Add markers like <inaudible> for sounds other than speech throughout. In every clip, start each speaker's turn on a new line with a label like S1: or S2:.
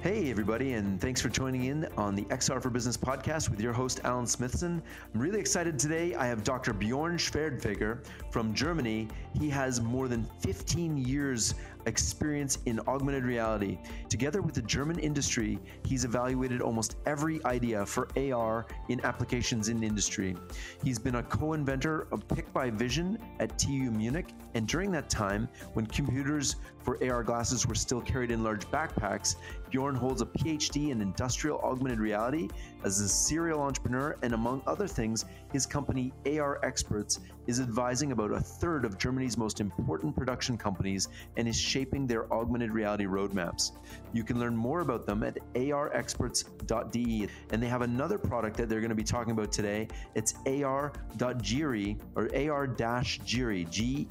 S1: Hey, everybody, and thanks for joining in on the XR for Business podcast with your host, Alan Smithson. I'm really excited today. I have Dr. Bjorn Schwerdtfeger from Germany. He has more than 15 years experience in augmented reality. Together with the German industry, he's evaluated almost every idea for AR in applications in industry. He's been a co inventor of Pick by Vision at TU Munich, and during that time, when computers for AR glasses were still carried in large backpacks, Bjorn holds a PhD in industrial augmented reality as a serial entrepreneur, and among other things, his company AR Experts is advising about a third of Germany's most important production companies and is shaping their augmented reality roadmaps. You can learn more about them at arexperts.de. And they have another product that they're going to be talking about today. It's ar.giri or ar-giri, G-I-R-I.com.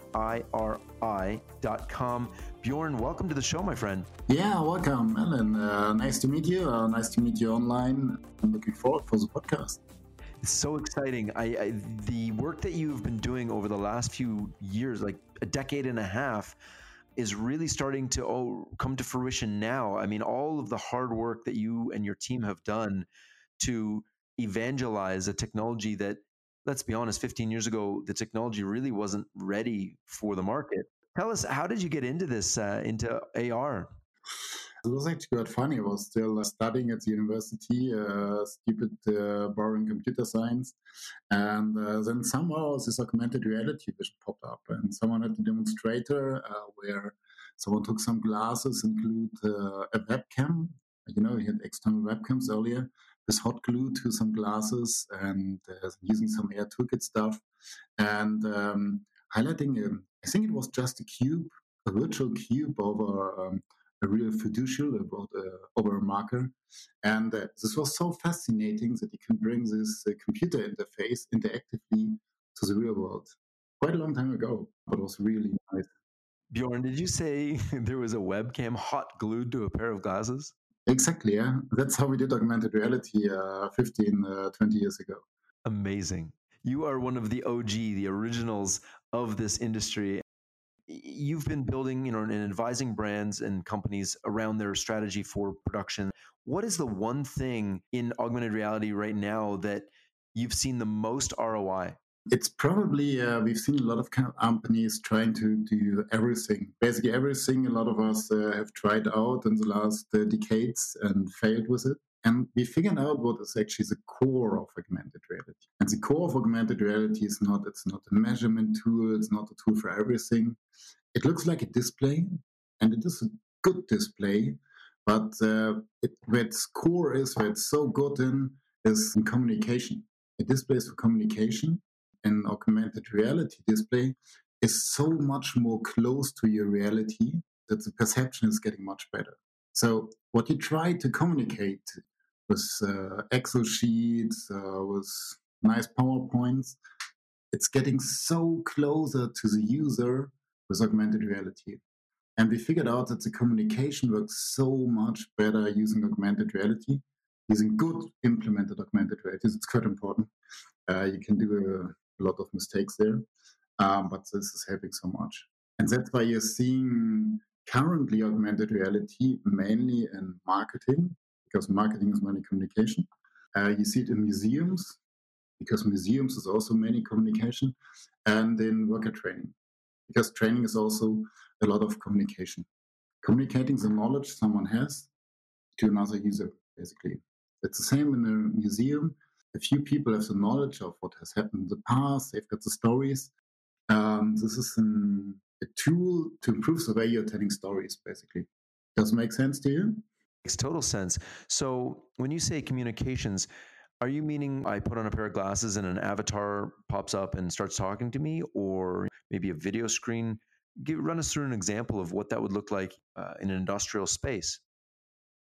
S1: Bjorn, welcome to the show, my friend.
S2: Yeah, welcome, Alan. Uh, nice to meet you. Uh, nice to meet you online. Looking forward for the podcast.
S1: It's so exciting. I, I, the work that you've been doing over the last few years, like a decade and a half, is really starting to oh, come to fruition now. I mean, all of the hard work that you and your team have done to evangelize a technology that, let's be honest, 15 years ago, the technology really wasn't ready for the market. Tell us, how did you get into this, uh, into AR?
S2: It was actually quite funny. I was still uh, studying at the university, uh, stupid uh, boring computer science. And uh, then somehow this augmented reality vision popped up. And someone had a demonstrator uh, where someone took some glasses, include uh, a webcam. You know, he had external webcams earlier. This hot glue to some glasses and using some ARToolKit stuff. And um, highlighting, um, I think it was just a cube, a virtual cube over um, a real fiducial about uh, over a marker. And uh, this was so fascinating that you can bring this uh, computer interface interactively to the real world. Quite a long time ago, but it was really nice.
S1: Bjorn, did you say <laughs> there was a webcam hot glued to a pair of glasses?
S2: Exactly, yeah. That's how we did augmented reality uh, 15, uh, 20 years ago.
S1: Amazing. You are one of the OG, the originals of this industry you've been building, you know, and advising brands and companies around their strategy for production. What is the one thing in augmented reality right now that you've seen the most ROI?
S2: It's probably uh, we've seen a lot of companies trying to do everything, basically everything. A lot of us uh, have tried out in the last uh, decades and failed with it. And we figured out what is actually the core of augmented reality. And the core of augmented reality is not, it's not a measurement tool, it's not a tool for everything. It looks like a display, and it is a good display, but uh, it, where its core is, where it's so good in, is in communication. A display is for communication, an augmented reality display is so much more close to your reality that the perception is getting much better. So what you try to communicate with uh, Excel sheets, uh, with nice PowerPoints, it's getting so closer to the user with augmented reality. And we figured out that the communication works so much better using augmented reality, using good implemented augmented reality. It's quite important. Uh, you can do a, a, lot of mistakes there, um, but this is helping so much. And that's why you're seeing currently augmented reality mainly in marketing, because marketing is mainly communication. Uh, you see it in museums, because museums is also mainly communication, and in worker training, because training is also a lot of communication. Communicating the knowledge someone has to another user, basically. It's the same in a museum. A few people have the knowledge of what has happened in the past, they've got the stories. Um, this is an a tool to improve the way you're telling stories, basically. Does it make sense to you?
S1: Makes total sense. So when you say communications, are you meaning I put on a pair of glasses and an avatar pops up and starts talking to me, or maybe a video screen? Give, run us through an example of what that would look like uh, in an industrial space.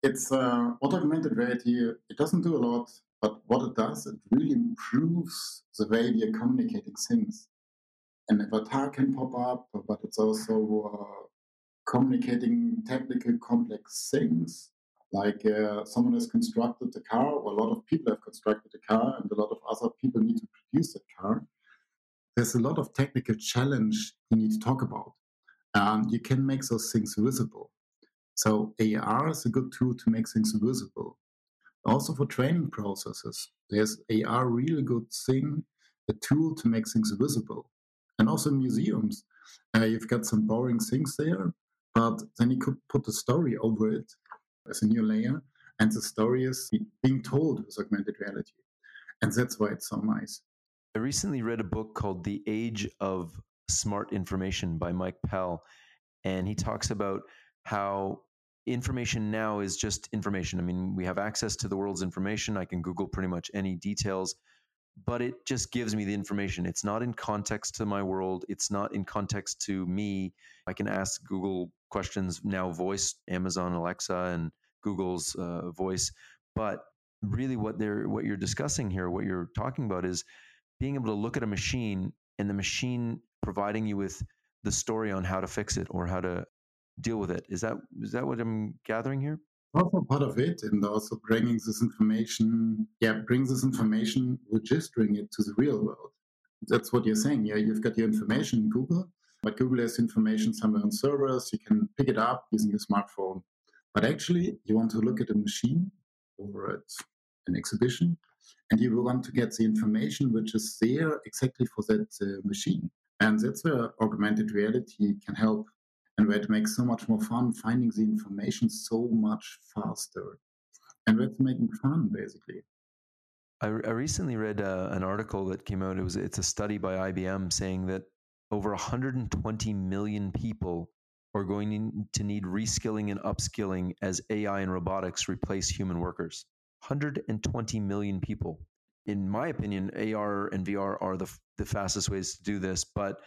S2: It's uh, augmented reality. It doesn't do a lot, but what it does, it really improves the way we are communicating things an avatar can pop up, but it's also uh, communicating technical complex things. Like uh, someone has constructed a car, or a lot of people have constructed a car, and a lot of other people need to produce that car. There's a lot of technical challenge you need to talk about. And you can make those things visible. So AR is a good tool to make things visible. Also for training processes, there's AR really good thing, a tool to make things visible. And also museums, uh, you've got some boring things there, but then you could put a story over it as a new layer, and the story is being told with augmented reality. And that's why it's so nice.
S1: I recently read a book called The Age of Smart Information by Mike Pell, and he talks about how information now is just information. I mean, we have access to the world's information. I can Google pretty much any details, but it just gives me the information. It's not in context to my world, it's not in context to me. I can ask Google questions now, voice, Amazon, Alexa, and Google's uh, voice. But really, what they're what you're discussing here, what you're talking about, is being able to look at a machine and the machine providing you with the story on how to fix it or how to deal with it. Is that is that what I'm gathering here?
S2: Also part of it, and also bringing this information, yeah, brings this information, registering it to the real world. That's what you're saying. Yeah, you've got your information in Google, but Google has information somewhere on servers. You can pick it up using your smartphone. But actually, you want to look at a machine or at an exhibition, and you want to get the information which is there exactly for that uh, machine. And that's where augmented reality can help and where it makes so much more fun finding the information so much faster. And that's making fun, basically.
S1: I, I recently read uh, an article that came out. It was it's a study by IBM saying that over 120 million people are going to need reskilling and upskilling as AI and robotics replace human workers. 120 million people. In my opinion, AR and VR are the the fastest ways to do this, but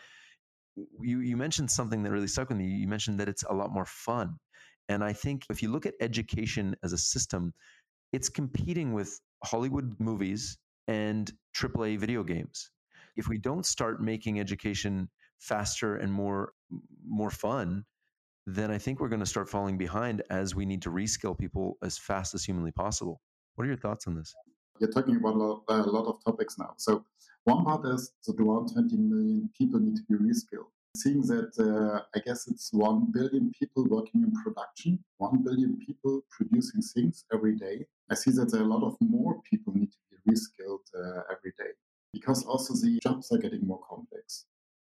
S1: you you mentioned something that really stuck with me. You mentioned that it's a lot more fun. And I think if you look at education as a system, it's competing with Hollywood movies and AAA video games. If we don't start making education faster and more more fun, then I think we're going to start falling behind as we need to reskill people as fast as humanly possible. What are your thoughts on this?
S2: You're talking about a lot, a lot of topics now. So one part is that around 20 million people need to be reskilled. Seeing that, uh, I guess it's 1 billion people working in production, 1 billion people producing things every day. I see that there are a lot of more people need to be reskilled uh, every day because also the jobs are getting more complex.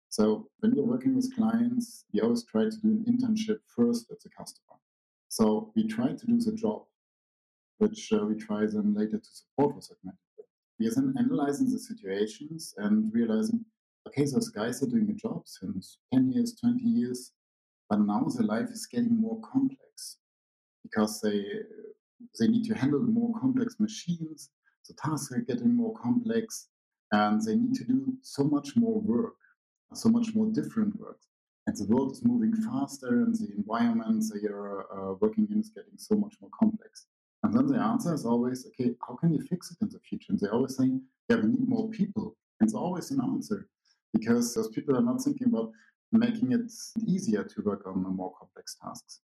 S2: So when you're working with clients, we always try to do an internship first at the customer. So we try to do the job, which uh, we try then later to support with augmented we are then analyzing the situations and realizing, okay, those guys are doing a job since 10 years, 20 years, but now their life is getting more complex because they they need to handle more complex machines. The tasks are getting more complex, and they need to do so much more work, so much more different work. And the world is moving faster, and the environment they are uh, working in is getting so much more complex. And then the answer is always, okay, how can you fix it in the future? And they always say, yeah, we need more people. And it's always an answer because those people are not thinking about making it easier to work on more complex tasks.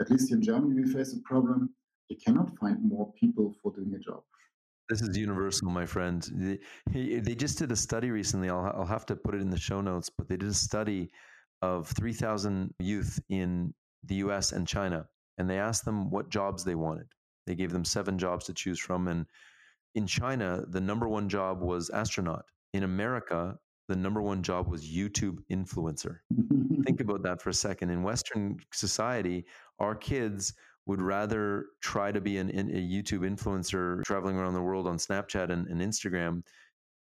S2: At least in Germany, we face a problem. You cannot find more people for doing a job.
S1: This is universal, my friend. They, just did a study recently. I'll have to put it in the show notes, but they did a study of 3,000 youth in the US and China, and they asked them what jobs they wanted. They gave them seven jobs to choose from. And in China, the number one job was astronaut. In America, the number one job was YouTube influencer. Think <laughs> about that for a second. In Western society, our kids would rather try to be an, a YouTube influencer traveling around the world on Snapchat and, and Instagram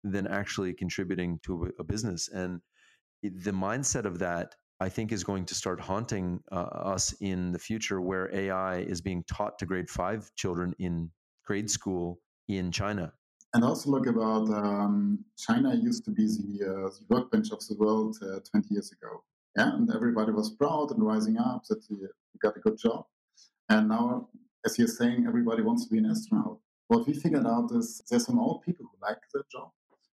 S1: than actually contributing to a, a business. And the mindset of that I think is going to start haunting uh, us in the future, where AI is being taught to grade five children in grade school in China.
S2: And also look about um, China used to be the, uh, the workbench of the world uh, 20 years ago. Yeah, and everybody was proud and rising up that you got a good job. And now, as you're saying, everybody wants to be an astronaut. What we figured out is there's some old people who like that job,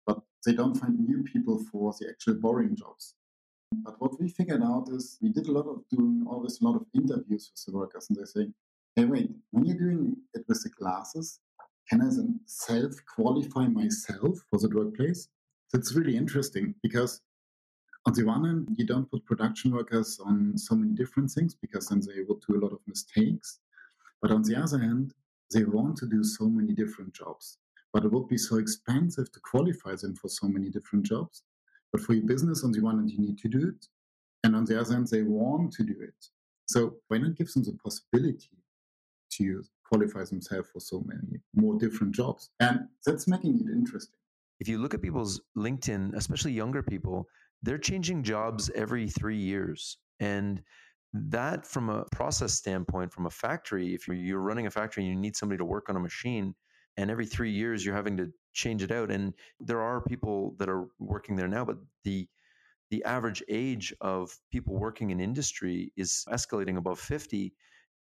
S2: but they don't find new people for the actual boring jobs. But what we figured out is we did a lot of doing always a lot of interviews with the workers, and they say, "Hey, wait, when you're doing it with the classes, can I then self qualify myself for the workplace?" That's really interesting because on the one hand, you don't put production workers on so many different things because then they would do a lot of mistakes. But on the other hand, they want to do so many different jobs. But it would be so expensive to qualify them for so many different jobs. But for your business, on the one hand, you need to do it. And on the other hand, they want to do it. So why not give them the possibility to qualify themselves for so many more different jobs? And that's making it interesting.
S1: If you look at people's LinkedIn, especially younger people, they're changing jobs every three years. And that, from a process standpoint, from a factory, if you're running a factory and you need somebody to work on a machine, and every three years you're having to change it out. And there are people that are working there now, but the the average age of people working in industry is escalating above 50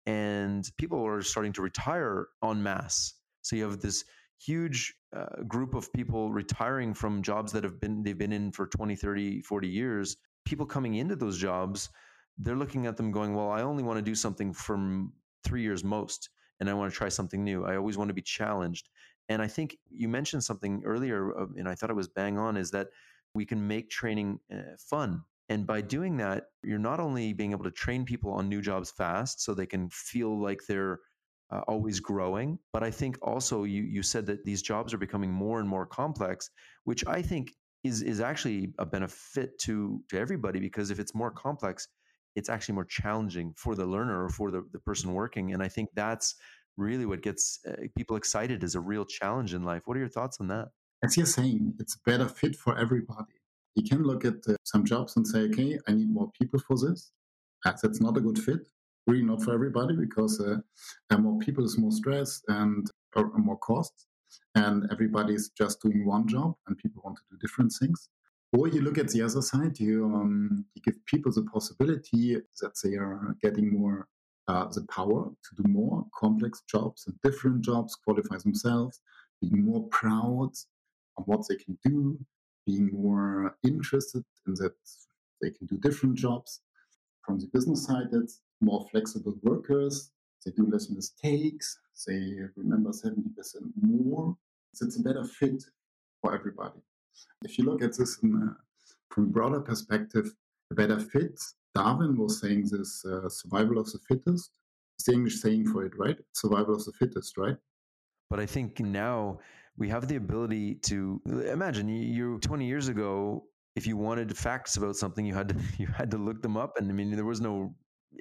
S1: and people are starting to retire en masse. So you have this huge uh, group of people retiring from jobs that have been they've been in for 20 30 40 years. People coming into those jobs they're looking at them going well i only want to do something from three years most and i want to try something new. I always want to be challenged and i think you mentioned something earlier and i thought it was bang on is that we can make training uh, fun and by doing that you're not only being able to train people on new jobs fast so they can feel like they're uh, always growing. But I think also you you said that these jobs are becoming more and more complex, which I think is is actually a benefit to to everybody because if it's more complex, it's actually more challenging for the learner or for the, the person working. And I think that's really what gets uh, people excited is a real challenge in life. What are your thoughts on that?
S2: As you're saying, it's a better fit for everybody. You can look at uh, some jobs and say, okay, I need more people for this. That's not a good fit really not for everybody because uh, more people is more stress and more costs, and everybody's just doing one job, and people want to do different things. Or you look at the other side, you, um, you give people the possibility that they are getting more uh, the power to do more complex jobs and different jobs, qualify themselves, being more proud of what they can do, being more interested in that they can do different jobs. From the business side, it's more flexible workers. They do less mistakes. They remember 70% more. So it's a better fit for everybody. If you look at this a, from a broader perspective, a better fit, Darwin was saying this uh, survival of the fittest. It's the English saying for it, right? Survival of the fittest, right?
S1: But I think now we have the ability to imagine you 20 years ago if you wanted facts about something you had to <laughs> you had to look them up and i mean there was no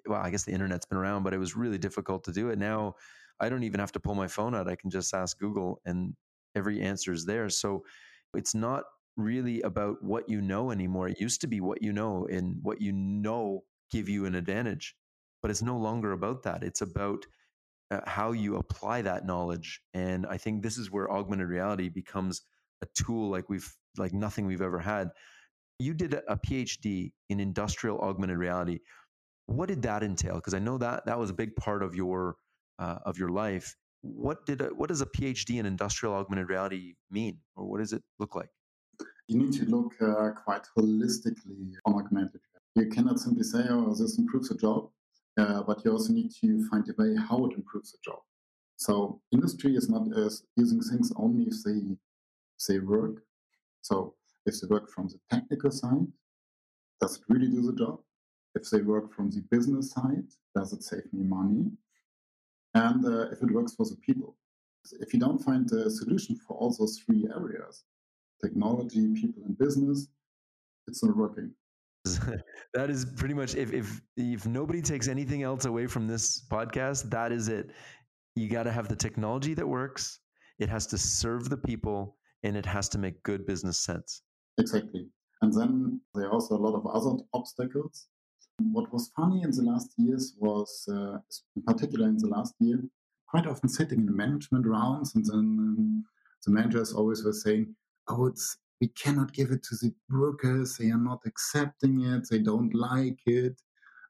S1: well, I guess the internet's been around, but it was really difficult to do it. Now I don't even have to pull my phone out. I can just ask Google and every answer is there. So it's not really about what you know anymore. It used to be what you know and what you know give you an advantage, but it's no longer about that. It's about uh, how you apply that knowledge. And I think this is where augmented reality becomes a tool like we've like nothing we've ever had. You did a, PhD in industrial augmented reality. What did that entail? Because I know that that was a big part of your uh, of your life. What did a, what does a PhD in industrial augmented reality mean, or what does it look like?
S2: You need to look uh, quite holistically on augmented. reality. You cannot simply say, "Oh, this improves the job," uh, but you also need to find a way how it improves the job. So industry is not as using things only if they they work. So if they work from the technical side, does it really do the job? if they work from the business side, does it save me money? And uh, if it works for the people. If you don't find a solution for all those three areas, technology, people, and business, it's not working. <laughs>
S1: that is pretty much if if if nobody takes anything else away from this podcast, that is it. You got to have the technology that works. It has to serve the people, and it has to make good business sense.
S2: Exactly. And then there are also a lot of other obstacles what was funny in the last years was, uh, in particular in the last year, quite often sitting in management rounds, and then um, the managers always were saying, "Oh, it's we cannot give it to the workers; they are not accepting it, they don't like it."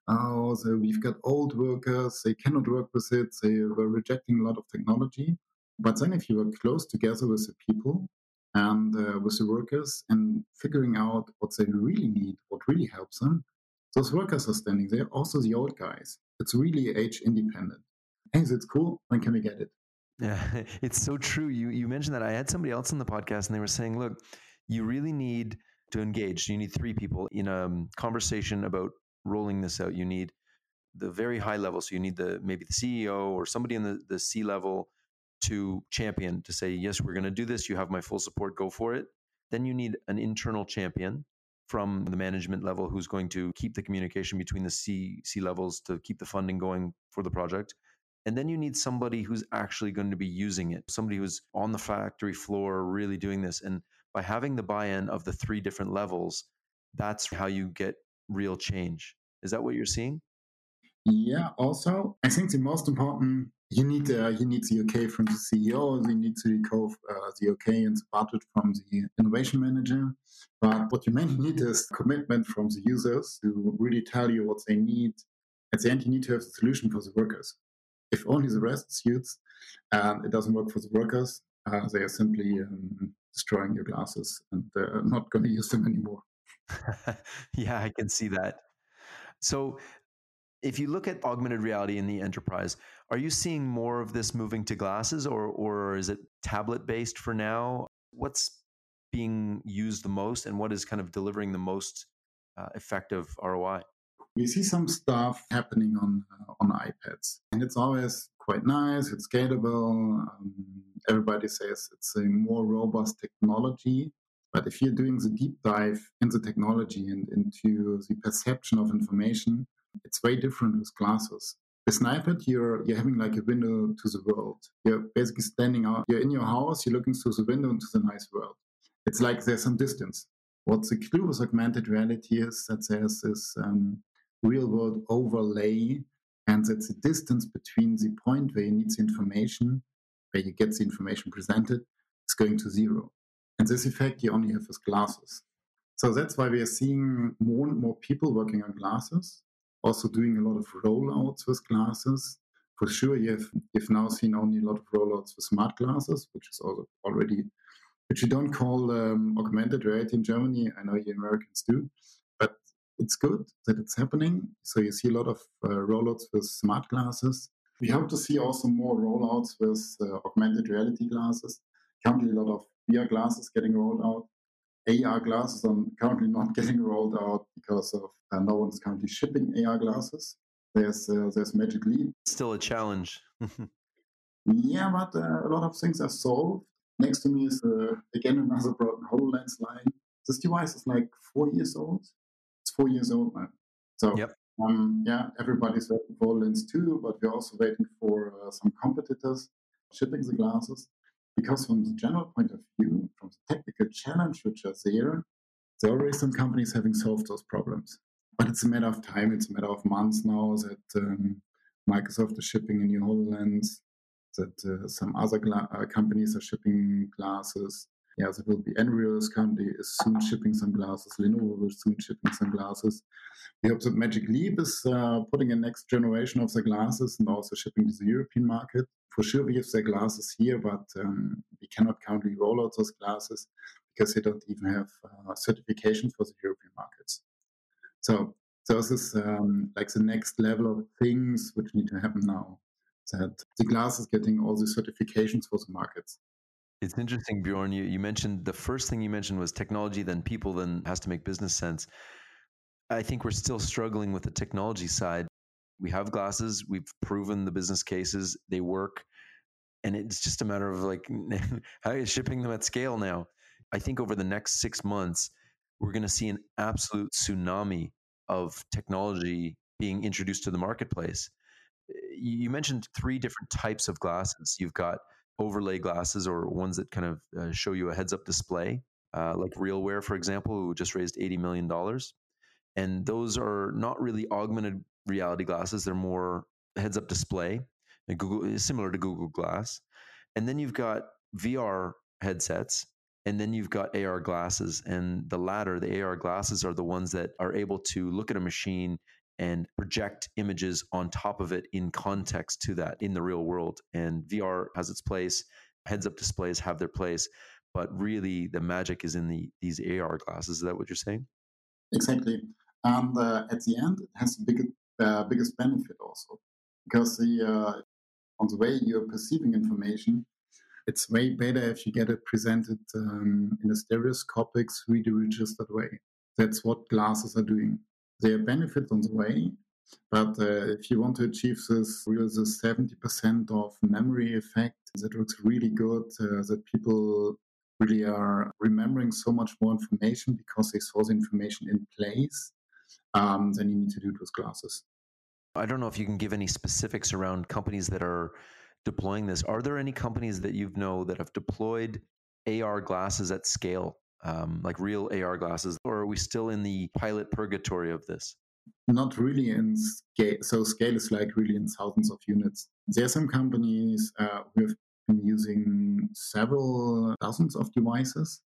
S2: Oh, so we've got old workers; they cannot work with it. They were rejecting a lot of technology. But then, if you work close together with the people and uh, with the workers and figuring out what they really need, what really helps them, those workers are standing there, also the old guys. It's really age independent. Hey, it's cool. When can we get it?
S1: Yeah, <laughs> it's so true. You you mentioned that I had somebody else on the podcast and they were saying, look, you really need to engage. You need three people in a um, conversation about rolling this out. You need the very high level. So you need the maybe the CEO or somebody in the, the C level to champion to say, yes, we're going to do this. You have my full support. Go for it. Then you need an internal champion from the management level who's going to keep the communication between the C C levels to keep the funding going for the project. And then you need somebody who's actually going to be using it, somebody who's on the factory floor really doing this. And by having the buy-in of the three different levels, that's how you get real change. Is that what you're seeing?
S2: Yeah. Also, I think the most important you need uh, you need the okay from the CEO, you need the, co- uh, the okay and the budget from the innovation manager. But what you mainly need is commitment from the users to really tell you what they need. At the end, you need to have the solution for the workers. If only the rest suits and it doesn't work for the workers, uh, they are simply um, destroying your glasses and uh, not going to use them anymore. <laughs>
S1: yeah, I can see that. So if you look at augmented reality in the enterprise, are you seeing more of this moving to glasses or, or is it tablet based for now? What's being used the most and what is kind of delivering the most uh, effective ROI?
S2: We see some stuff happening on uh, on iPads, and it's always quite nice. It's scalable. Um, everybody says it's a more robust technology. But if you're doing the deep dive into technology and into the perception of information, it's very different with glasses. With an iPad, you're you're having like a window to the world. You're basically standing out. You're in your house. You're looking through the window into the nice world. It's like there's some distance. What the clue with augmented reality is that there's this um, real world overlay, and that the distance between the point where you need the information, where you get the information presented, is going to zero. And this effect you only have with glasses. So that's why we are seeing more and more people working on glasses also doing a lot of rollouts with glasses. For sure, you've, you've now seen only a lot of rollouts with smart glasses, which is also already, which you don't call um, augmented reality in Germany. I know you Americans do, but it's good that it's happening. So you see a lot of uh, rollouts with smart glasses. We hope to see also more rollouts with uh, augmented reality glasses. Currently, a lot of VR glasses getting rolled out. AR glasses are currently not <laughs> getting rolled out because of uh, no one's currently shipping AR glasses. There's uh, there's Magic Leap.
S1: Still a challenge. <laughs>
S2: yeah, but uh, a lot of things are solved. Next to me is uh, again <laughs> another broken HoloLens line. This device is like four years old. Four years old now. So yep. um, yeah, everybody's waiting for HoloLens 2, but we're also waiting for uh, some competitors shipping the glasses. Because from the general point of view, from the technical challenge which are there, there are already some companies having solved those problems. But it's a matter of time, it's a matter of months now that um, Microsoft is shipping a new HoloLens, that uh, some other gla- uh, companies are shipping glasses. Yeah, there will be Nreal's currently is soon shipping some glasses. Lenovo will soon shipping some glasses. We hope that Magic Leap is uh, putting a next generation of the glasses and also shipping to the European market. For sure, we have the glasses here, but um, we cannot currently roll out those glasses because they don't even have uh, certification for the European markets. So, this is um, like the next level of things which need to happen now. That the glass is getting all the certifications for the markets.
S1: It's interesting, Bjorn. You, you mentioned the first thing you mentioned was technology, then people, then has to make business sense. I think we're still struggling with the technology side. We have glasses, we've proven the business cases, they work. And it's just a matter of like <laughs> how are you shipping them at scale now? I think over the next six months, we're going to see an absolute tsunami of technology being introduced to the marketplace. You mentioned three different types of glasses. You've got overlay glasses or ones that kind of uh, show you a heads up display, uh, like RealWear, for example, who just raised $80 million. And those are not really augmented reality glasses, they're more heads up display, Google, similar to Google Glass. And then you've got VR headsets and then you've got AR glasses, and the latter, the AR glasses, are the ones that are able to look at a machine and project images on top of it in context to that in the real world. And VR has its place, heads up displays have their place, but really the magic is in the these AR glasses. Is that what you're saying?
S2: Exactly. And uh, at the end, it has the biggest, uh, biggest benefit also because the uh, on the way you're perceiving information, it's way better if you get it presented um, in a stereoscopic 3D registered way. That's what glasses are doing. There are benefits on the way, but uh, if you want to achieve this, this 70% of memory effect, that looks really good, uh, that people really are remembering so much more information because they saw the information in place, um, then you need to do it with glasses.
S1: I don't know if you can give any specifics around companies that are deploying this. Are there any companies that you know that have deployed AR glasses at scale, um, like real AR glasses, or are we still in the pilot purgatory of this?
S2: Not really in scale. So scale is like really in thousands of units. There are some companies uh, who have been using several thousands of devices.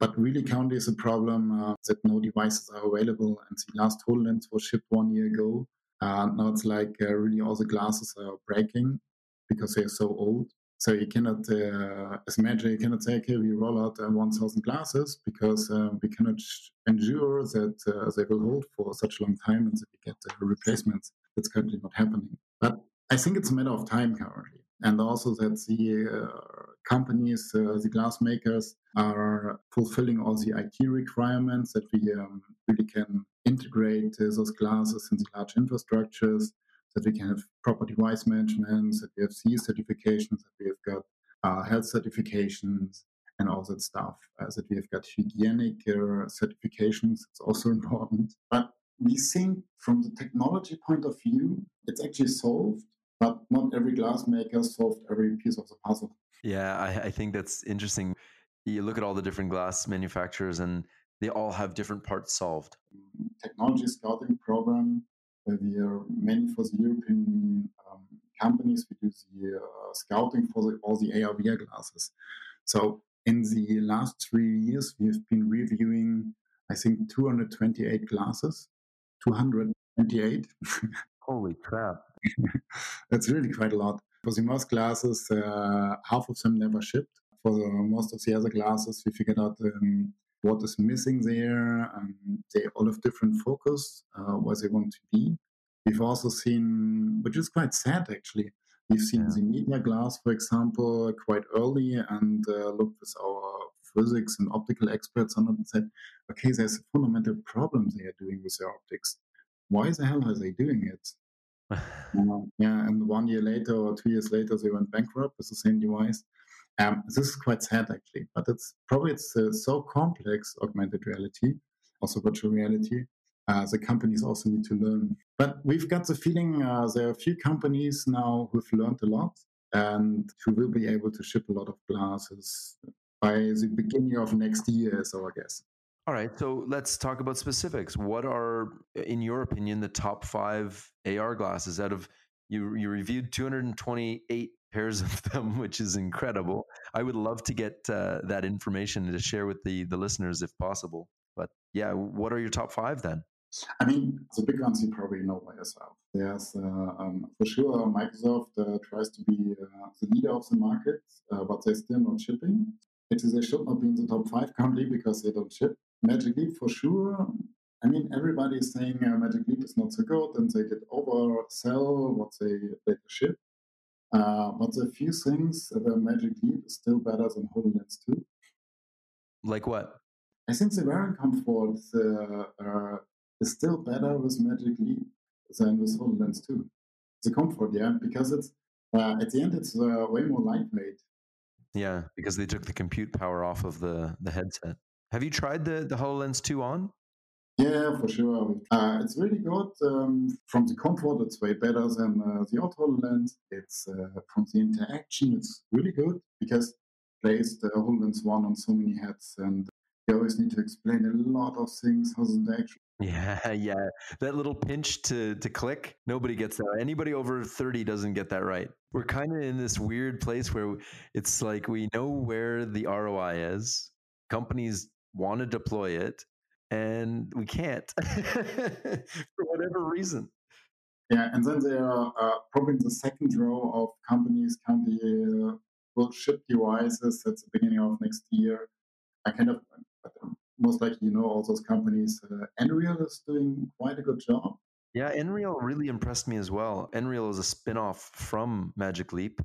S2: But really, currently is a problem uh, that no devices are available. And the last HoloLens was shipped one year ago. Uh, now it's like uh, really all the glasses are breaking because they're so old. So you cannot, uh, as a manager, you cannot say, okay, we roll out uh, 1,000 glasses because uh, we cannot ensure that uh, they will hold for such a long time and that we get replacements. That's currently not happening. But I think it's a matter of time currently. And also that the uh, companies, uh, the glass makers, are fulfilling all the IT requirements that we um, really can integrate those glasses in the large infrastructures that we can have proper device management, that we have CE certifications, that we have got uh, health certifications, and all that stuff. Uh, that we have got hygienic uh, certifications, it's also <laughs> important. But we think from the technology point of view, it's actually solved, but not every glass maker solved every piece of the puzzle.
S1: Yeah, I, I think that's interesting. You look at all the different glass manufacturers and they all have different parts solved.
S2: Technology scouting program we are mainly for the European um, companies. We do the uh, scouting for the, all the AR VR glasses. So in the last three years, we have been reviewing, I think, 228 glasses. 228. <laughs>
S1: Holy crap! <laughs>
S2: That's really quite a lot. For the most glasses, uh, half of them never shipped. For the, most of the other glasses, we figured out um, what is missing there. Um, they all have different focus, uh, where they want to be. We've also seen, which is quite sad actually, we've seen yeah. the media glass, for example, quite early and uh, looked with our physics and optical experts on it and said, okay, there's a fundamental problem they are doing with their optics. Why the hell are they doing it? <laughs> uh, yeah, and one year later or two years later, they went bankrupt with the same device. Um, this is quite sad actually, but it's probably it's uh, so complex augmented reality, also virtual reality. Uh, the companies also need to learn. But we've got the feeling uh, there are a few companies now who've learned a lot and who will be able to ship a lot of glasses by the beginning of next year, so I guess.
S1: All right, so let's talk about specifics. What are, in your opinion, the top five AR glasses out of you? You reviewed 228 pairs of <laughs> them, which is incredible. I would love to get uh, that information to share with the the listeners if possible. But yeah, what are your top five then?
S2: I mean, the big ones you probably know by yourself. There's uh, um, for sure Microsoft uh, tries to be uh, the leader of the market, uh, but they're still not shipping. It is they should not be in the top five currently because they don't ship. Magic Leap for sure. I mean, everybody is saying uh, Magic Leap is not so good, and they did oversell what they they ship. Uh, but a few things where Magic Leap is still better than HoloLens 2.
S1: Like what?
S2: I think the wearing comfort uh, is still better with Magic Leap than with HoloLens 2. The comfort, yeah, because it's uh, at the end it's uh, way more lightweight.
S1: Yeah, because they took the compute power off of the the headset. Have you tried the the HoloLens 2 on?
S2: Yeah, for sure. Uh, it's really good. Um, from the comfort, it's way better than uh, the old HoloLens. It's uh, from the interaction, it's really good because placed the HoloLens 1 on so many heads and you always need to explain a lot of things, how the interaction <laughs>
S1: yeah, yeah. That little pinch to to click, nobody gets that. Anybody over 30 doesn't get that right. We're kind of in this weird place where it's like we know where the ROI is. Companies want to deploy it and we can't <laughs> for whatever reason.
S2: Yeah, and then there are uh, probably in the second row of companies currently uh, will ship devices at the beginning of next year. I kind of most likely you know all those companies. Uh, Nreal is doing quite a good job.
S1: Yeah, Nreal really impressed me as well. Nreal is a spin-off from Magic Leap.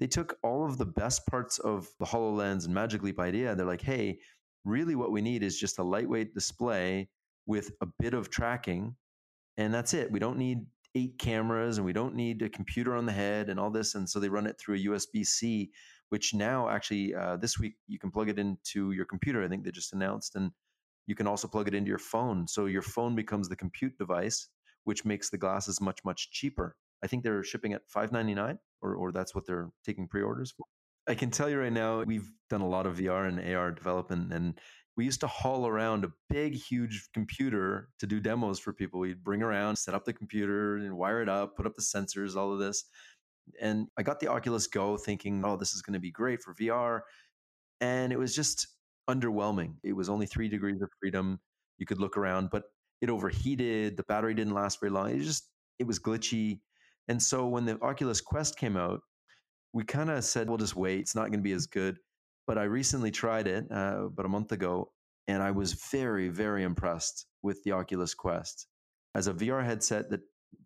S1: they took all of the best parts of the HoloLens and Magic Leap idea. They're like, hey, really what we need is just a lightweight display with a bit of tracking. And that's it. We don't need eight cameras and we don't need a computer on the head and all this. And so they run it through a USB C, which now actually uh, this week you can plug it into your computer. I think they just announced. And you can also plug it into your phone. So your phone becomes the compute device, which makes the glasses much, much cheaper. I think they're shipping at five ninety nine, or or that's what they're taking pre-orders for. I can tell you right now, we've done a lot of VR and AR development, and we used to haul around a big, huge computer to do demos for people. We'd bring around, set up the computer, and wire it up, put up the sensors, all of this. And I got the Oculus Go thinking, oh, this is going to be great for VR. And it was just underwhelming. It was only three degrees of freedom. You could look around, but it overheated. The battery didn't last very long. It just, it was glitchy. And so when the Oculus Quest came out, we kind of said, we'll just wait. It's not going to be as good. But I recently tried it uh, about a month ago, and I was very, very impressed with the Oculus Quest as a VR headset that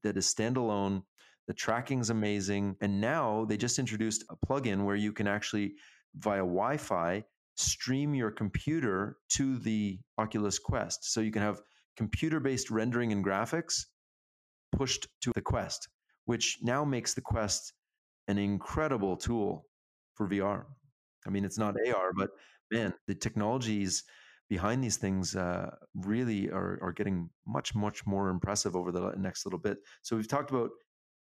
S1: that is standalone. The tracking's amazing, and now they just introduced a plugin where you can actually via Wi-Fi stream your computer to the Oculus Quest, so you can have computer-based rendering and graphics pushed to the Quest which now makes the Quest an incredible tool for VR. I mean, it's not AR, but man, the technologies behind these things uh, really are, are getting much, much more impressive over the next little bit. So we've talked about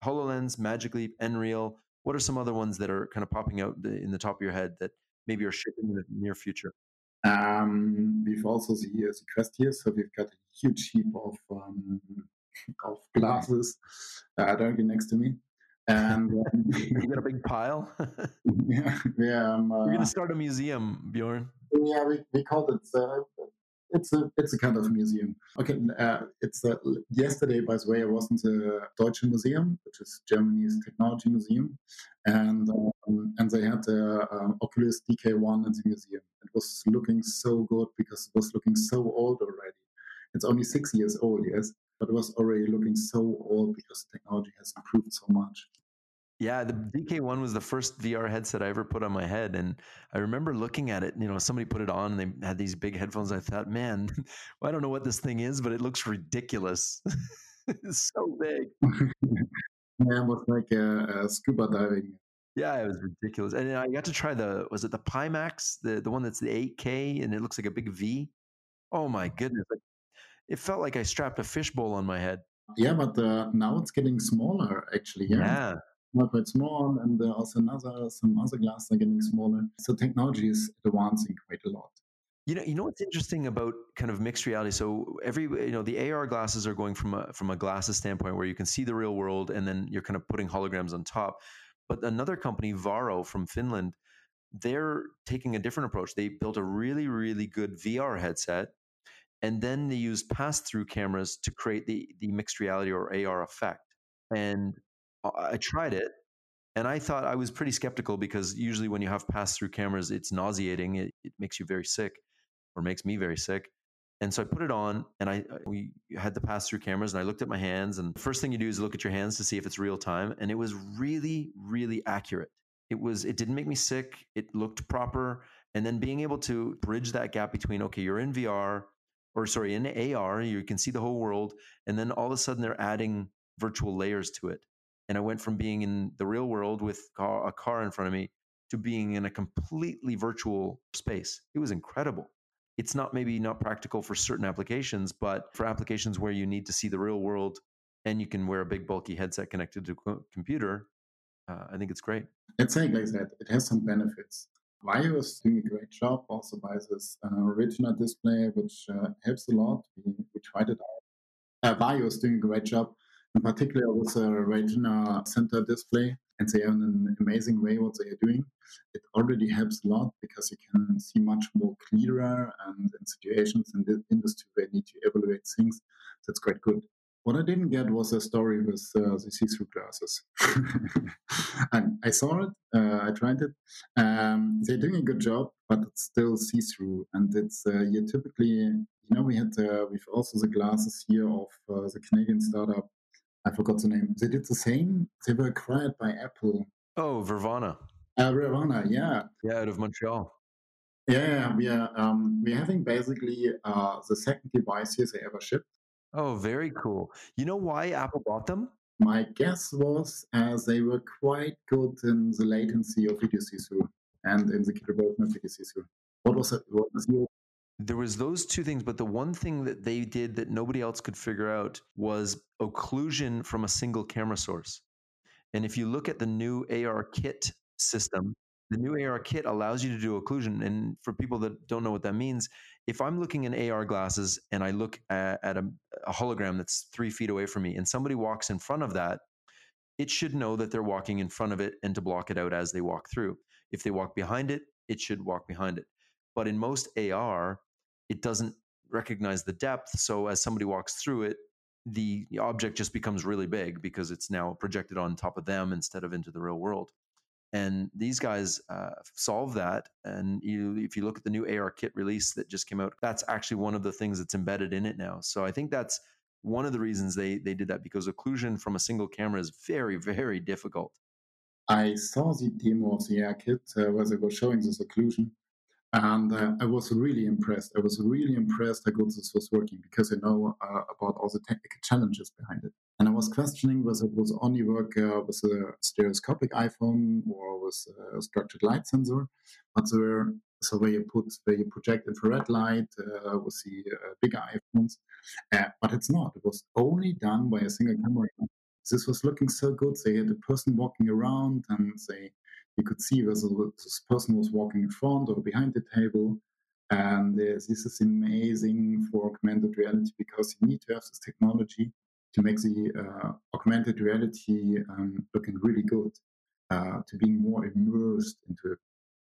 S1: HoloLens, Magic Leap, Nreal. What are some other ones that are kind of popping out in the top of your head that maybe are shipping in the near future?
S2: Um, we've also the, the Quest here, so we've got a huge heap of um, <laughs> of glasses uh, directly next to me. And <laughs>
S1: um, you got a big pile. <laughs> <laughs>
S2: yeah, yeah. Um,
S1: uh, We're gonna start a museum, Bjorn.
S2: Yeah, we, we called it. Uh, it's a it's a kind of museum. Okay, uh, it's uh, yesterday. By the way, I was in the Deutsche Museum, which is Germany's technology museum, and um, and they had the uh, Oculus DK1 in the museum. It was looking so good because it was looking so old already. It's only six years old, yes, but it was already looking so old because technology has improved so much.
S1: Yeah, the DK1 was the first VR headset I ever put on my head. And I remember looking at it, you know, somebody put it on and they had these big headphones. I thought, man, <laughs> well, I don't know what this thing is, but it looks ridiculous. <laughs> it's so big. <laughs>
S2: yeah, it was like a, a, scuba diving.
S1: Yeah, it was ridiculous. And I got to try the, was it the Pimax, the, the one that's the 8K and it looks like a big V? Oh my goodness it felt like I strapped a fishbowl on my head.
S2: Yeah, but uh, now it's getting smaller, actually. Yeah.
S1: yeah.
S2: Not quite small, and uh, also another some other glasses are getting smaller. So technology is advancing quite a lot.
S1: You know, you know what's interesting about kind of mixed reality. So every, you know, the AR glasses are going from a from a glasses standpoint where you can see the real world, and then you're kind of putting holograms on top. But another company, Varjo from Finland, they're taking a different approach. They built a really, really good VR headset and then they use pass-through cameras to create the the mixed reality or AR effect. And I tried it, and I thought I was pretty skeptical because usually when you have pass-through cameras, it's nauseating. It, it makes you very sick, or makes me very sick. And so I put it on, and I we had the pass-through cameras, and I looked at my hands. And the first thing you do is look at your hands to see if it's real time, and it was really, really accurate. It was. It didn't make me sick. It looked proper, and then being able to bridge that gap between okay, you're in VR, or sorry, in AR, you can see the whole world. And then all of a sudden they're adding virtual layers to it. And I went from being in the real world with a car in front of me to being in a completely virtual space. It was incredible. It's not maybe not practical for certain applications, but for applications where you need to see the real world and you can wear a big bulky headset connected to a computer, uh, I think it's great.
S2: It's saying like that. It has some benefits. Varjo is doing a great job also by this uh, Retina display, which uh, helps a lot. We, we tried it out. Uh, Varjo is doing a great job, in particular with the Retina center display. And they are in an amazing way what they are doing. It already helps a lot because you can see much more clearer and in situations in the industry where you need to evaluate things. That's quite good. What I didn't get was a story with uh, the see-through glasses. <laughs> and I saw it, uh, I tried it. Um, they're doing a good job, but it's still see-through, and it's uh, you typically, you know, we had uh, we've also the glasses here of uh, the Canadian startup. I forgot the name. They did the same. They were acquired by Apple.
S1: Oh, Vrvana.
S2: Uh, Riavana, yeah.
S1: Yeah, out of Montreal.
S2: Yeah, we are um, we're having basically uh, the second device here they ever shipped.
S1: Oh, very cool. You know why Apple bought them?
S2: My guess was as they were quite good in the latency of video see-through and in the kilobit of video see-through. What was it? What was your
S1: there was those two things but the one thing that they did that nobody else could figure out was occlusion from a single camera source and if you look at the new ARKit system the new ARKit allows you to do occlusion and for people that don't know what that means if i'm looking in ar glasses and i look at, at a, a hologram that's three feet away from me and somebody walks in front of that it should know that they're walking in front of it and to block it out as they walk through if they walk behind it it should walk behind it but in most AR, it doesn't recognize the depth. So as somebody walks through it, the object just becomes really big because it's now projected on top of them instead of into the real world. And these guys uh, solve that. And you, if you look at the new ARKit release that just came out, that's actually one of the things that's embedded in it now. So I think that's one of the reasons they they did that because occlusion from a single camera is very very difficult.
S2: I saw the demo of the ARKit uh, where they were showing this occlusion, and uh, I was really impressed. I was really impressed how good this was working because I know uh, about all the technical challenges behind it. And I was questioning whether it was only work uh, with a stereoscopic iPhone or with a structured light sensor. But there, so where you put where you project infrared light uh, with the uh, bigger iPhones, uh, but it's not. It was only done by a single camera. This was looking so good. They had a person walking around and they you could see whether this person was walking in front or behind the table. And uh, this is amazing for augmented reality because you need to have this technology to make the uh, augmented reality um, looking really good, uh, to being more immersed into it.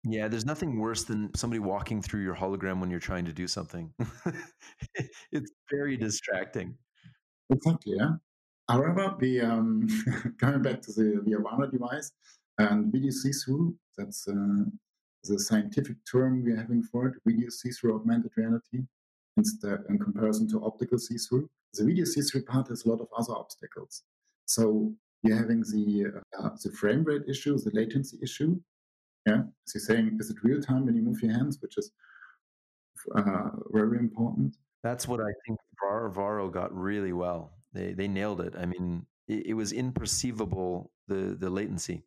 S1: Yeah, there's nothing worse than somebody walking through your hologram when you're trying to do something. <laughs> it's very distracting.
S2: Exactly, yeah. However, the um, <laughs> coming back to the Viavana device, and video see-through, that's uh, the scientific term we're having for it, video see-through augmented reality, instead in comparison to optical see-through. The video see-through part has a lot of other obstacles. So you're having the uh, the frame rate issue, the latency issue. Yeah, as you're saying, is it real time when you move your hands, which is uh, very important.
S1: That's what I think Varjo got really well. They they nailed it. I mean, it, it was imperceivable the the latency.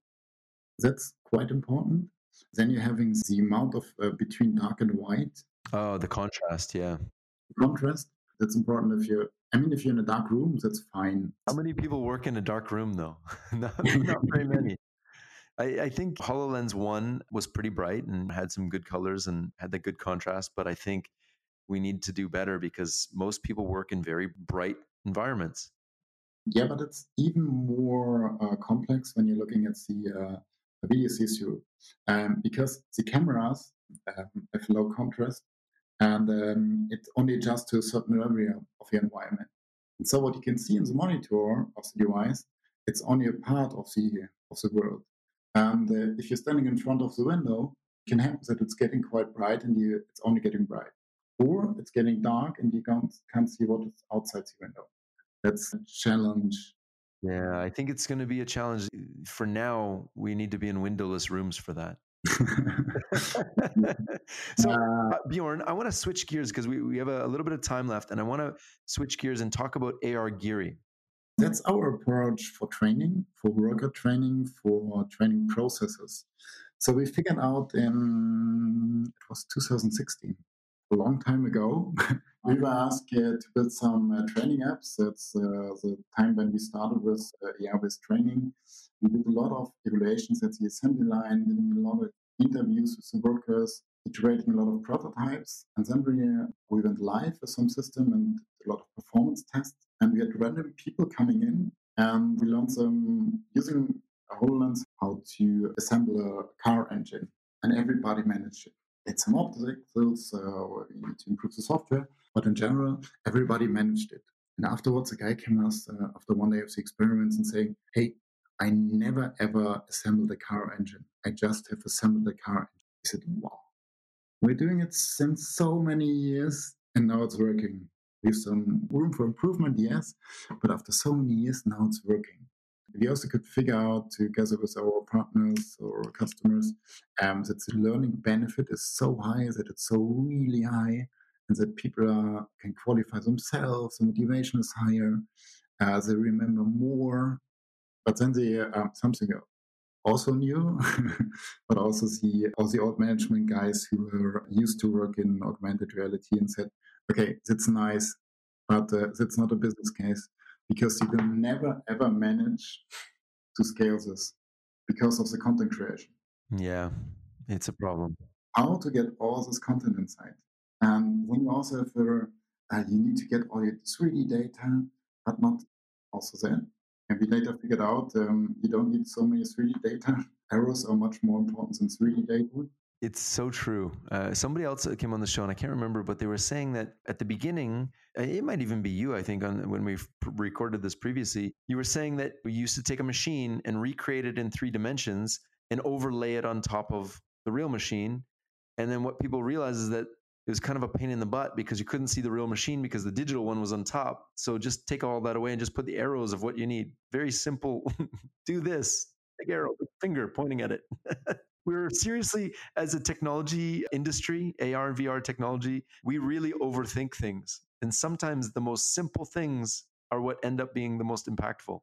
S2: That's quite important. Then you're having the amount of uh, between dark and white.
S1: Oh, the contrast, yeah.
S2: Contrast. That's important if you're. I mean, if you're in a dark room, that's fine.
S1: How many people work in a dark room, though? <laughs> not, not <laughs> very many. I, I, think HoloLens 1 was pretty bright and had some good colors and had that good contrast, but I think we need to do better because most people work in very bright environments.
S2: Yeah, but it's even more uh, complex when you're looking at the uh, video see-through um, because the cameras um, have low contrast and um, it only adjusts to a certain area of the environment. And so what you can see in the monitor of the device, it's only a part of the of the world. And uh, if you're standing in front of the window, it can happen that it's getting quite bright and you, it's only getting bright, or it's getting dark and you can't, can't see what is outside the window. That's a challenge
S1: yeah, I think it's going to be a challenge. For now, we need to be in windowless rooms for that. <laughs> so, uh, Bjorn, I want to switch gears because we, we have a, a, little bit of time left, and I want to switch gears and talk about AR Giri.
S2: That's our approach for training, for worker training, for training processes. So we figured out in it was 2016, a long time ago, <laughs> we were asked uh, to build some uh, training apps. That's uh, the time when we started with uh, with training. We did a lot of evaluations at the assembly line, doing a lot of interviews with the workers, iterating a lot of prototypes, and then we, uh, we went live with some system and a lot of performance tests. And we had random people coming in, and we learned them using HoloLens how to assemble a car engine, and everybody managed it. It's some obstacles, so you need to improve the software, but in general, everybody managed it. And afterwards, a guy came us uh, after one day of the experiments and saying, "Hey, I never ever assembled a car engine. I just have assembled a car engine." He said, "Wow, we're doing it since so many years, and now it's working. We have some room for improvement, yes, but after so many years, now it's working." We also could figure out together with our partners or customers um, that the learning benefit is so high, that it's so really high, and that people are, can qualify themselves, the motivation is higher, uh, they remember more. But then they uh, something also new, <laughs> but also the all the old management guys who were used to work in augmented reality and said, okay, that's nice, but uh, that's not a business case because you will never ever manage to scale this because of the content creation.
S1: Yeah, it's a problem.
S2: How to get all this content inside, and when you also have a, uh, you need to get all your 3D data, but not also then And we later figured out. Um, you don't need so many 3D data. <laughs> Arrows are much more important than 3D data.
S1: It's so true. Uh, somebody else came on the show, and I can't remember, but they were saying that at the beginning, uh, it might even be you, I think, on when we recorded this previously. You were saying that we used to take a machine and recreate it in three dimensions and overlay it on top of the real machine. And then what people realize is that it was kind of a pain in the butt because you couldn't see the real machine because the digital one was on top. So just take all that away and just put the arrows of what you need. Very simple. <laughs> Do this. Big arrow, big finger pointing at it. <laughs> We're seriously, as a technology industry, AR and VR technology, we really overthink things. And sometimes the most simple things are what end up being the most impactful.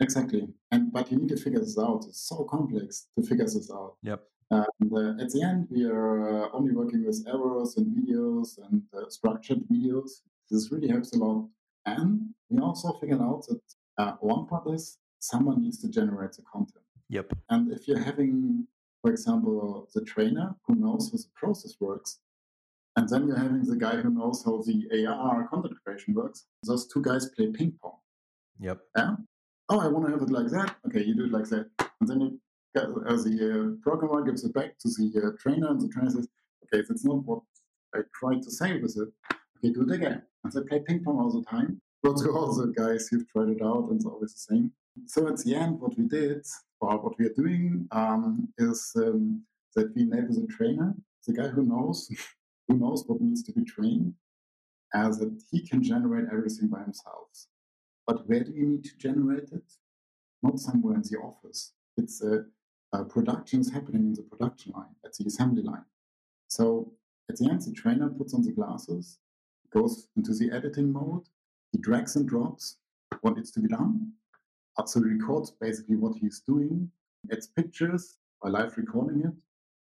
S2: Exactly. And but you need to figure this out. It's so complex to figure this out.
S1: Yep.
S2: And uh, at the end, we are uh, only working with arrows and videos and uh, structured videos. This really helps a lot. And we also figured out that uh, one part is someone needs to generate the content.
S1: Yep.
S2: And if you're having, for example, the trainer who knows how the process works, and then you're having the guy who knows how the AR content creation works, those two guys play ping pong.
S1: Yep.
S2: Yeah. Oh, I want to have it like that. Okay, you do it like that. And then you as the uh, programmer gives it back to the uh, trainer, and the trainer says, "Okay, that's not what I tried to say with it. Okay, do it again." And they play ping pong all the time. Go to all the guys who've tried it out, and it's always the same. So at the end, what we did, or what we are doing, um, is um, that we enable the trainer, the guy who knows, <laughs> who knows what needs to be trained, as that he can generate everything by himself. But where do you need to generate it? Not somewhere in the office. It's a uh, production is happening in the production line, at the assembly line. So at the end, the trainer puts on the glasses, goes into the editing mode, he drags and drops what needs to be done. Also records basically what he's doing, adds pictures by live recording it,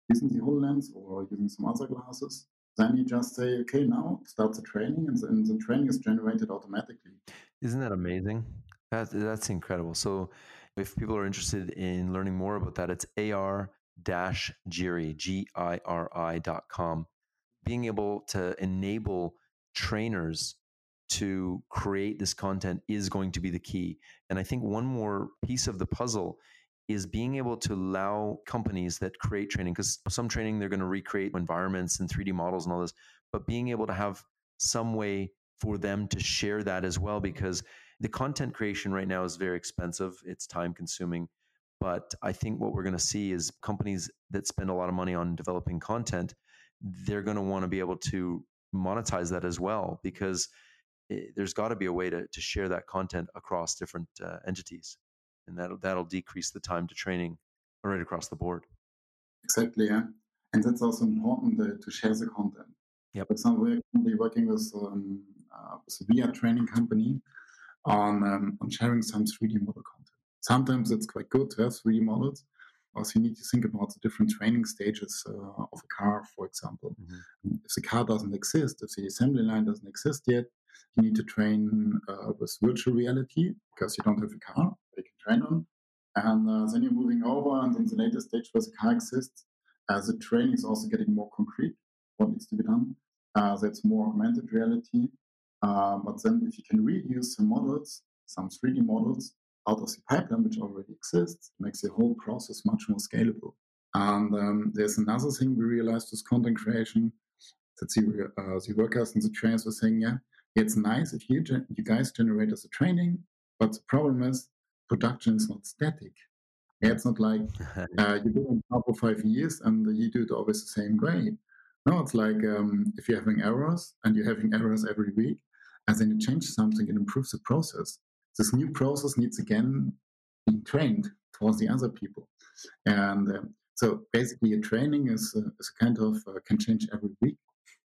S2: using the HoloLens or using some other glasses. Then you just say, okay, now start the training, and then the training is generated automatically.
S1: Isn't that amazing? That, that's incredible. So if people are interested in learning more about that, it's ar-giri, G-I-R-I dot com. Being able to enable trainers to create this content is going to be the key. And I think one more piece of the puzzle is being able to allow companies that create training, because some training they're going to recreate environments and 3D models and all this, but being able to have some way for them to share that as well, because the content creation right now is very expensive, it's time consuming. But I think what we're going to see is companies that spend a lot of money on developing content, they're going to want to be able to monetize that as well because it, eh, there's got to be a way to, to share that content across different uh, entities. And that'll, that'll decrease the time to training right across the board.
S2: Exactly, yeah. And that's also important uh, to share the content.
S1: Yep.
S2: For example, we're currently working with, um, uh, with a VR training company on, um, on sharing some 3D model content. Sometimes it's quite good to have 3D models. Also, you need to think about the different training stages uh, of a car, for example. Mm-hmm. If the car doesn't exist, if the assembly line doesn't exist yet, you need to train uh, with virtual reality because you don't have a car you can train on. And uh, then you're moving over, and in the later stage where the car exists, as the training is also getting more concrete, what needs to be done. Uh, that's more augmented reality. Uh, but then if you can reuse some models, some 3D models out of the pipeline which already exists, makes the whole process much more scalable. And um, there's another thing we realized with content creation that the, uh, the workers and the trainers were saying, yeah, it's nice if you, you guys generate as a training, but the problem is production is not static. It's not like <laughs> uh, you do it for five years and you do it always the same way. No, it's like um, if you're having errors and you're having errors every week, and then you change something and improves the process. This new process needs again being trained towards the other people. And um, so basically, a training is, uh, is kind of uh, can change every week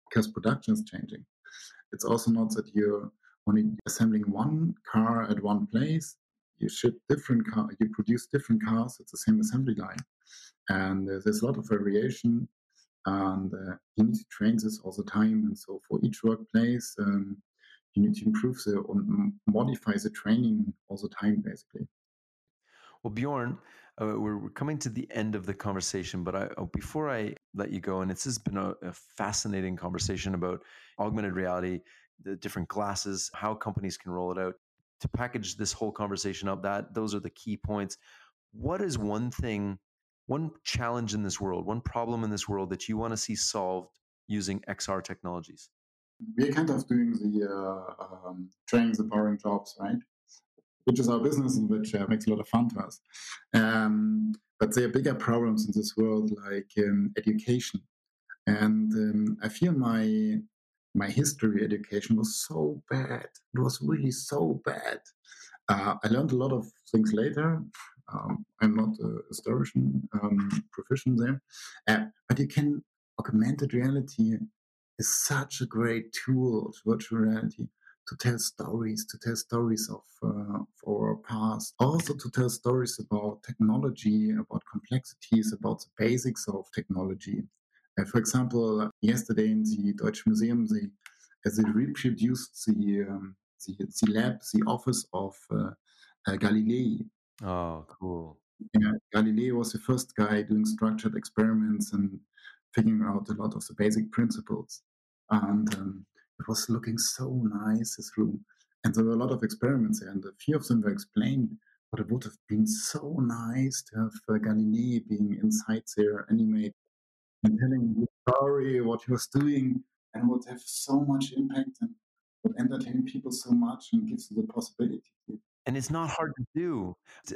S2: because production is changing. It's also not that you're only assembling one car at one place. You ship different car, you produce different cars. at the same assembly line, and uh, there's a lot of variation. And uh, you need to train this all the time. And so for each workplace, um, you need to improve the or modify the training all the time, basically.
S1: Well, Bjorn, uh, we're, we're, coming to the end of the conversation, but I, oh, before I let you go, and this has been a, a, fascinating conversation about augmented reality, the different glasses, how companies can roll it out. To package this whole conversation up, that those are the key points. What is one thing, one challenge in this world, one problem in this world that you want to see solved using XR technologies?
S2: We're kind of doing the uh, um, training the boring jobs, right? Which is our business and which uh, makes a lot of fun to us. Um, but there are bigger problems in this world, like um, education. And um, I feel my my history education was so bad. It was really so bad. Uh, I learned a lot of things later. Um, I'm not a historian um, proficient there, uh, but you can augmented reality is such a great tool, virtual reality, to tell stories, to tell stories of, uh, of our past, also to tell stories about technology, about complexities, about the basics of technology. Uh, for example, yesterday in the Deutsche Museum, they, they reproduced the, um, the, the lab, the office of uh, uh, Galilei.
S1: Oh, cool.
S2: Yeah, Galilei was the first guy doing structured experiments and figuring out a lot of the basic principles. And um, it was looking so nice, this room. And there were a lot of experiments there, and a few of them were explained. But it would have been so nice to have uh, Galilei being inside there, animate and telling the story, what he was doing, and would have so much impact and would entertain people so much and gives you the possibility to.
S1: And it's not hard to do.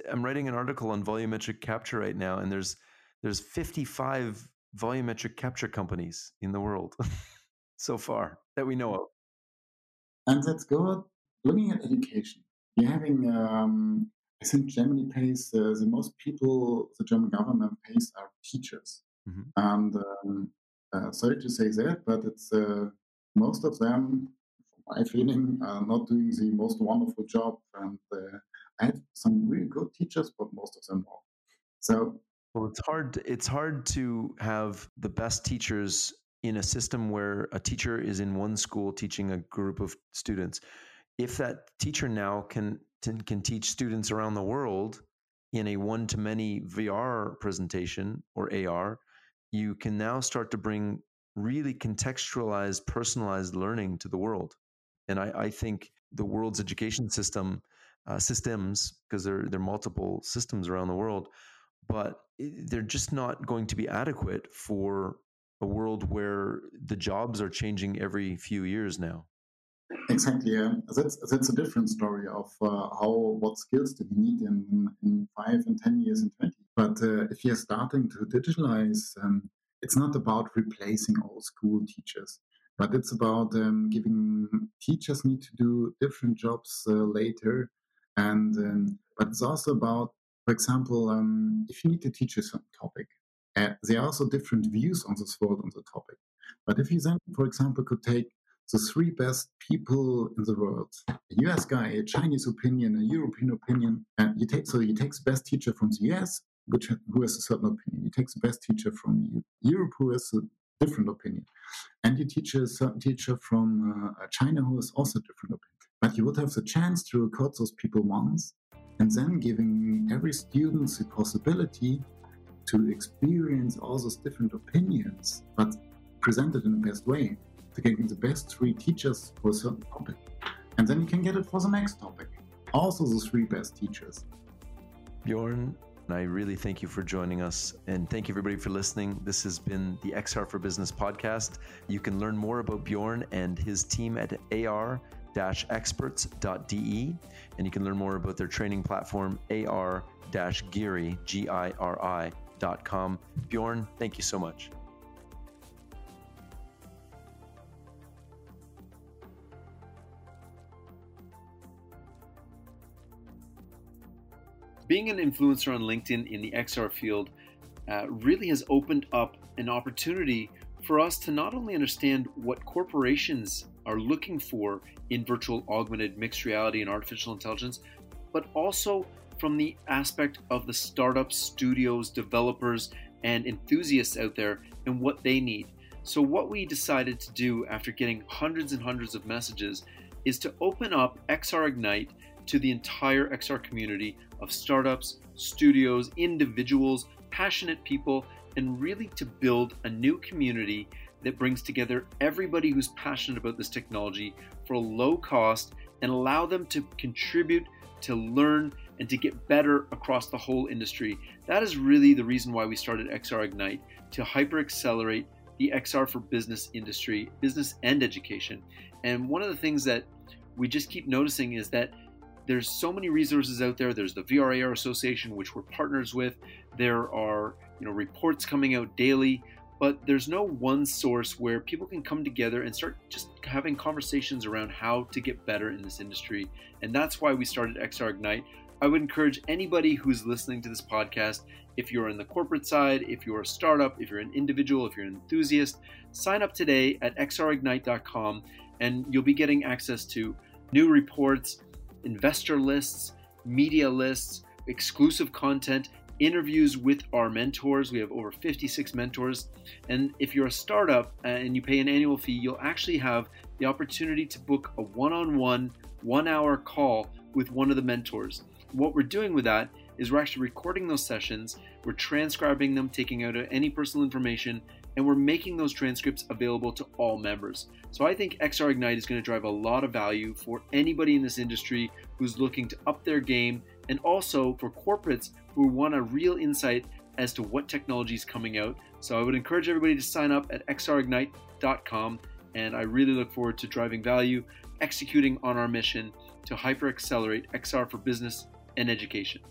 S1: I'm writing an article on volumetric capture right now, and there's there's 55 volumetric capture companies in the world. <laughs> so far that we know of.
S2: And that's good. Looking at education, you're having, um, I think Germany pays uh, the most people the German government pays are teachers. Mm-hmm. And um, uh, sorry to say that, but it's uh, most of them, my feeling, are not doing the most wonderful job. And uh, I had some really good teachers, but most of them are. So
S1: well, it's hard. It's hard to have the best teachers in a system where a teacher is in one school teaching a group of students, if that teacher now can can teach students around the world in a one to many VR presentation or AR, you can now start to bring really contextualized, personalized learning to the world. And I, I think the world's education system uh, systems, because there there are multiple systems around the world, but they're just not going to be adequate for a world where the jobs are changing every few years now.
S2: Exactly. Yeah. That's that's a different story of uh, how what skills do we need in in five and ten years and twenty. But uh, if you're starting to digitalize, um, it's not about replacing old school teachers, but it's about um, giving teachers need to do different jobs uh, later, and um, but it's also about, for example, um, if you need to teach a certain topic, there are also different views on this world on the topic. But if you then, for example, could take the three best people in the world, a US guy, a Chinese opinion, a European opinion, and you take so you take the best teacher from the US, which who has a certain opinion. You take the best teacher from Europe who has a different opinion, and you teach a certain teacher from uh, China who has also a different opinion. But you would have the chance to record those people once, and then giving every student the possibility to experience all those different opinions, but presented in the best way, to get the best three teachers for a certain topic. And then you can get it for the next topic. Also, the three best teachers.
S1: Bjorn, I really thank you for joining us and thank you everybody for listening. This has been the XR for Business podcast. You can learn more about Bjorn and his team at AR experts.de and you can learn more about their training platform AR Giri, G I R I com. Bjorn, thank you so much. being an influencer on LinkedIn in the XR field uh, really has opened up an opportunity for us to not only understand what corporations are looking for in virtual augmented mixed reality and artificial intelligence, but also from the aspect of the startups, studios, developers, and enthusiasts out there and what they need. So, what we decided to do after getting hundreds and hundreds of messages is to open up XR Ignite to the entire XR community of startups, studios, individuals, passionate people, and really to build a new community that brings together everybody who's passionate about this technology for a low cost and allow them to contribute, to learn, and to get better across the whole industry. That is really the reason why we started XR Ignite to hyper accelerate the XR for business industry, business and education. And one of the things that we just keep noticing is that there's so many resources out there. There's the VRAR Association, which we're partners with. There are you know reports coming out daily, but there's no one source where people can come together and start just having conversations around how to get better in this industry. And that's why we started XR Ignite. I would encourage anybody who's listening to this podcast, if you're in the corporate side, if you're a startup, if you're an individual, if you're an enthusiast, sign up today at xrignite.com and you'll be getting access to new reports, investor lists, media lists, exclusive content, interviews with our mentors. We have over 56 mentors. And if you're a startup and you pay an annual fee, you'll actually have the opportunity to book a one on one, one hour call with one of the mentors. What we're doing with that is we're actually recording those sessions, we're transcribing them, taking out any personal information, and we're making those transcripts available to all members. So I think XR Ignite is going to drive a lot of value for anybody in this industry who's looking to up their game and also for corporates who want a real insight as to what technology is coming out. So I would encourage everybody to sign up at xrignite.com and I really look forward to driving value, executing on our mission to hyper accelerate XR for business and education.